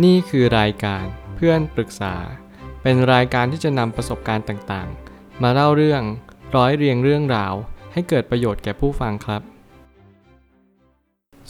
นี่คือรายการเพื่อนปรึกษา เป็นรายการที่จะนำประสบการณ์ต่างๆ มาเล่าเรื่องร้อยเรียงเรื่องราว ให้เกิดประโยชน์แก่ผู้ฟังครับ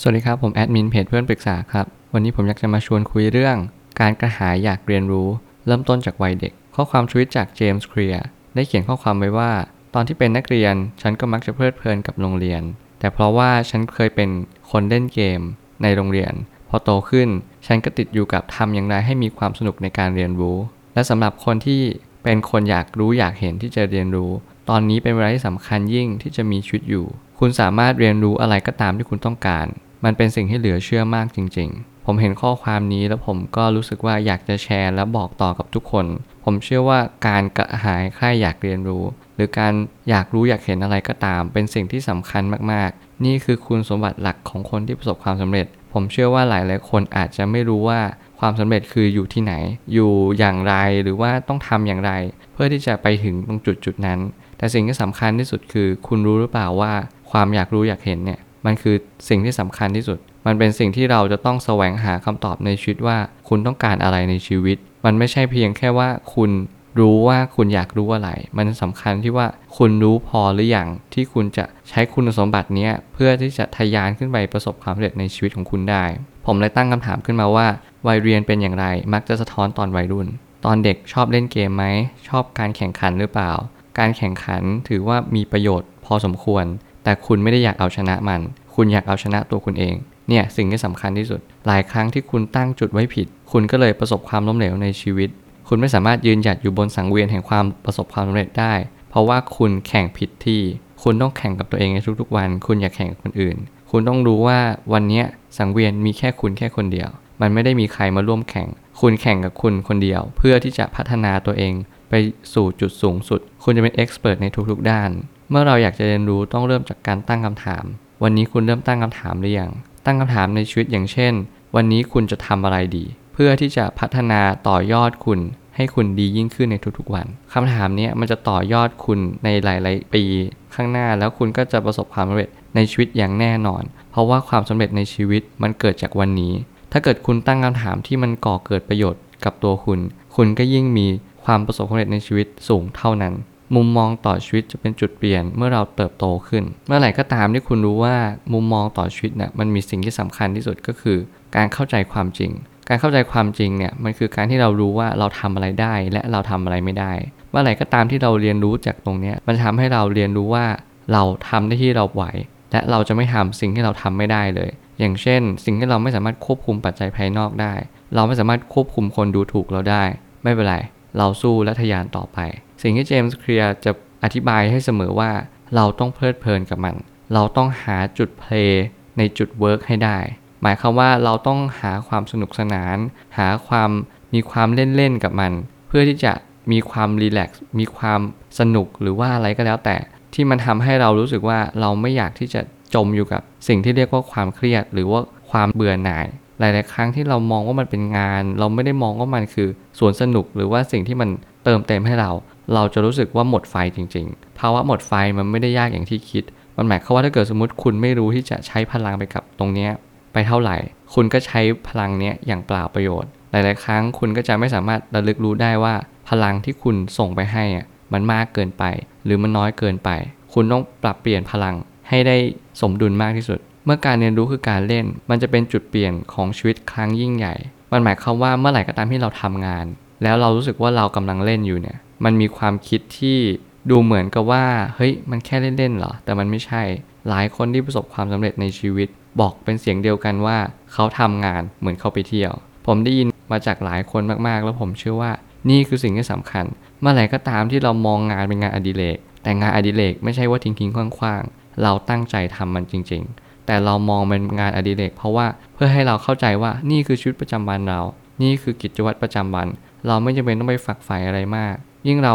สวัสดีครับ ผมแอดมินเพจเพื่อนปรึกษาครับ วันนี้ผมอยากจะมาชวนคุยเรื่อง การกระหายอยากเรียนรู้ เริ่มต้นจากวัยเด็ก ข้อความทวิตจากเจมส์เคลียร์ได้เขียนข้อความไว้ว่า ตอนที่เป็นนักเรียน ฉันก็มักจะเพลิดเพลินกับโรงเรียน แต่เพราะว่าฉันเคยเป็นคนเล่นเกมในโรงเรียน พอโตขึ้น ฉันก็ติดอยู่กับทำอย่างไรให้มีความสนุกในการเรียนรู้ และสำหรับคนที่เป็นคนอยากรู้อยากเห็นที่จะเรียนรู้ ตอนนี้เป็นเวลาที่สำคัญยิ่งที่จะมีชีวิตอยู่ คุณสามารถเรียนรู้อะไรก็ตามที่คุณต้องการ มันเป็นสิ่งที่เหลือเชื่อมากจริง ๆ ผมเห็นข้อความนี้แล้วผมก็รู้สึกว่าอยากจะแชร์และบอกต่อกับทุกคน ผมเชื่อว่าการกระหายใคร่อยากเรียนรู้ หรือการอยากรู้อยากเห็นอะไรก็ตาม เป็นสิ่งที่สำคัญมากๆ นี่คือคุณสมบัติหลักของคนที่ประสบความสำเร็จ ผมเชื่อว่าหลายๆคนอาจจะไม่รู้ว่าความสำเร็จคืออยู่ที่ไหน อยู่อย่างไรหรือว่าต้องทำอย่างไร เพื่อที่จะไปถึงตรงจุดจุดนั้น แต่สิ่งที่สำคัญที่สุดคือ คุณรู้หรือเปล่าว่าความอยากรู้อยากเห็นเนี่ยมันคือสิ่งที่สำคัญที่สุด มันเป็นสิ่งที่เราจะต้องแสวงหาคำตอบในชีวิตว่า คุณต้องการอะไรในชีวิต มันไม่ใช่เพียงแค่ว่าคุณ รู้ว่าคุณอยากรู้อะไร มันสำคัญที่ว่าคุณรู้พอหรืออยังที่คุณจะใช้คุณสมบัตินี้เพื่อที่จะทะยานขึ้นไปประสบความสำเร็จในชีวิตของคุณได้ ผมเลยตั้งคำถามขึ้นมาว่า วัยเรียนเป็นอย่างไร มักจะสะท้อนตอนวัยรุ่น ตอนเด็กชอบเล่นเกมไหม ชอบการแข่งขันหรือเปล่า การแข่งขันถือว่ามีประโยชน์พอสมควร แต่คุณไม่ได้อยากเอาชนะมัน คุณอยากเอาชนะตัวคุณเองเนี่ยสิ่งที่สำคัญที่สุด หลายครั้งที่คุณตั้งจุดไว้ผิด คุณก็เลยประสบความล้มเหลวในชีวิต คุณไม่สามารถยืนหยัดอยู่บนสังเวียนแห่งความประสบความสำเร็จได้ เพราะว่าคุณแข่งผิดที่ คุณต้องแข่งกับตัวเองในทุกๆวัน คุณอย่าแข่งกับคนอื่น คุณต้องรู้ว่าวันนี้สังเวียนมีแค่คุณแค่คนเดียว มันไม่ได้มีใครมาร่วมแข่ง คุณแข่งกับคุณคนเดียว เพื่อที่จะพัฒนาตัวเอง ไปสู่จุดสูงสุด คุณจะเป็นเอ็กซ์เพรสในทุกๆด้าน เมื่อเราอยากจะเรียนรู้ต้องเริ่มจากการตั้งคำถาม วันนี้คุณเริ่มตั้งคำถามหรือยัง ตั้งคำถามในชีวิตอย่างเช่น วันนี้คุณจะทำอะไรดี เพื่อที่จะพัฒนาต่อยอดคุณ ให้คุณดียิ่งขึ้นในทุกๆวันคำถามนี้มันจะต่อยอดคุณในหลาย ๆ ปีข้างหน้าแล้วคุณก็จะประสบความสำเร็จในชีวิตอย่างแน่นอน เพราะว่าความสำเร็จในชีวิตมันเกิดจากวันนี้ ถ้าเกิดคุณตั้งคำถามที่มันก่อเกิดประโยชน์กับตัวคุณ คุณก็ยิ่งมีความประสบความสำเร็จในชีวิตสูงเท่านั้น มุมมองต่อชีวิตจะเป็นจุดเปลี่ยนเมื่อเราเติบโตขึ้น เมื่อไหร่ก็ตามที่คุณรู้ว่ามุมมองต่อชีวิตเนี่ยมันมีสิ่งที่สำคัญที่สุดก็คือ การเข้าใจความจริง การเข้าใจความจริงเนี่ยมันคือการที่เรารู้ว่าเราทำอะไรได้และเราทำอะไรไม่ได้เมื่อไหร่ก็ตามที่เราเรียนรู้จากตรงนี้มันทำให้เราเรียนรู้ว่าเราทำได้ที่เราไหว และเราจะไม่ทำสิ่งที่เราทำไม่ได้เลย อย่างเช่น สิ่งที่เราไม่สามารถควบคุมปัจจัยภายนอกได้ เราไม่สามารถควบคุมคนดูถูกเราได้ ไม่เป็นไร เราสู้และทะยานต่อไป สิ่งที่เจมส์เคลียร์จะอธิบายให้เสมอว่าเราต้องเพลิดเพลินกับมัน เราต้องหาจุด play ในจุด work ให้ได้ หมายความว่าเราต้องหาความสนุกสนาน หาความมีความเล่นๆกับมัน เพื่อที่จะมีความ relax มีความสนุกหรือว่าอะไรก็แล้วแต่ ที่มันทำให้เรารู้สึกว่าเราไม่อยากที่จะจมอยู่กับสิ่งที่เรียกว่าความเครียด หรือว่าความเบื่อหน่าย หลาย ๆ ครั้งที่เรามองว่ามันเป็นงาน เราไม่ได้มองว่ามันคือสวนสนุกหรือว่าสิ่งที่มันเติมเต็มให้เรา เราจะรู้สึกว่าหมดไฟจริง ๆ ภาวะหมดไฟมันไม่ได้ยากอย่างที่คิด มันหมายความว่าถ้าเกิดสมมติคุณไม่รู้ที่จะใช้พลังไปกับตรงนี้ ไปเท่าไหร่ คุณก็ใช้พลังนี้อย่างเปล่าประโยชน์ หลาย ๆ ครั้งคุณก็จะไม่สามารถระลึกรู้ได้ว่าพลังที่คุณส่งไปให้อะมันมากเกินไป หรือมันน้อยเกินไป คุณต้องปรับเปลี่ยนพลังให้ได้สมดุลมากที่สุด เมื่อการเรียนรู้คือการเล่น มันจะเป็นจุดเปลี่ยนของชีวิตครั้งยิ่งใหญ่ มันหมายความว่าเมื่อไหร่ก็ตามที่เราทำงาน แล้วเรารู้สึกว่าเรากำลังเล่นอยู่เนี่ย มันมีความคิดที่ดูเหมือนกับว่า เฮ้ย มันแค่เล่นๆเหรอ แต่มันไม่ใช่ หลายคนที่ประสบความสำเร็จในชีวิต บอกเป็นเสียงเดียวกันว่า เขาทำงานเหมือนเขาไปเที่ยว ผมได้ยินมาจากหลายคนมากๆ แล้วผมเชื่อว่า นี่คือสิ่งที่สำคัญ เมื่อไหร่ก็ตามที่เรามองงานเป็นงานอดิเรกแต่งานอดิเรกไม่ใช่ว่าทิ้งๆคว้างๆ เราตั้งใจทำมันจริง ๆ แต่เรามองเป็นงานอดิเรกเพราะว่าเพื่อให้เราเข้าใจว่านี่คือชีวิตประจำวันเรา นี่คือกิจวัตรประจำวัน เราไม่จำเป็นต้องไปฝักใฝ่อะไรมาก ยิ่งเรา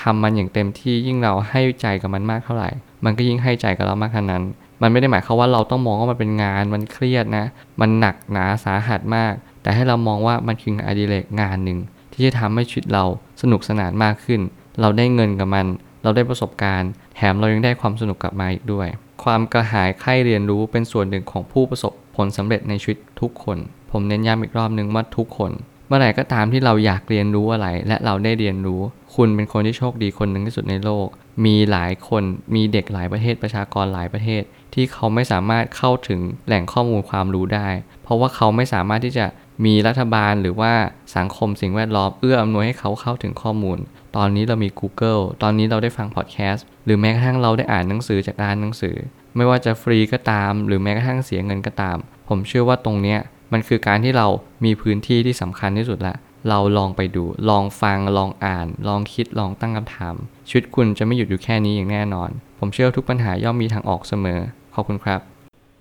ทำมันอย่างเต็มที่ยิ่งเราให้ใจกับมันมากเท่าไหร่ มันก็ยิ่งให้ใจกับเรามากเท่านั้น มันไม่ได้หมายความว่าเราต้องมองว่ามันเป็นงานมันเครียดนะ มันหนักหนาสาหัสมาก แต่ให้เรามองว่ามันคืองานอดิเรกงานหนึ่งที่จะทำให้ชีวิตเราสนุกสนานมากขึ้น เราได้เงินกับมัน เราได้ประสบการณ์ แถมเรายังได้ความสนุกกลับมาอีกด้วย ความกระหายใคร่เรียนรู้เป็นส่วนหนึ่งของผู้ประสบผลสำเร็จในชีวิตทุกคนผผมเน้นย้ำอีกรอบหนึ่งว่าทุกคน เมื่อไหร่ก็ตามที่เราอยากเรียนรู้อะไร และเราได้เรียนรู้ คุณเป็นคนที่โชคดีคนหนึ่งที่สุดในโลก มีหลายคนมีเด็กหลายประเทศประชากรหลายประเทศ ที่เขาไม่สามารถเข้าถึงแหล่งข้อมูลความรู้ได้ เพราะว่าเขาไม่สามารถที่จะมีรัฐบาลหรือว่าสังคมสิ่งแวดล้อมเอื้ออำนวยให้เขาเข้าถึงข้อมูล ตอนนี้เรามี Google ตอนนี้เราได้ฟังพอดแคสต์หรือแม้กระทั่งเราได้อ่านหนังสือจากร้านหนังสือ ไม่ว่าจะฟรีก็ตาม หรือแม้กระทั่งเสียเงินก็ตาม ผมเชื่อว่าตรงเนี้ย มันคือการที่เรามีพื้นที่ที่สำคัญที่สุดละ เราลองไปดู ลองฟัง ลองอ่าน ลองคิด ลองตั้งคำถาม ชีวิตคุณจะไม่หยุดอยู่แค่นี้อย่างแน่นอน ผมเชื่อทุกปัญหาย่อมมีทางออกเสมอ ขอบคุณครับ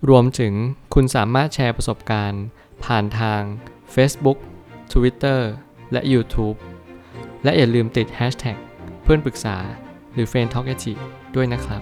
รวมถึงคุณสามารถแชร์ประสบการณ์ ผ่านทาง Facebook Twitter และ YouTube และอย่าลืมติด Hashtag เพื่อนปรึกษาหรือ f r ร e n d t a l k ด้วยนะครับ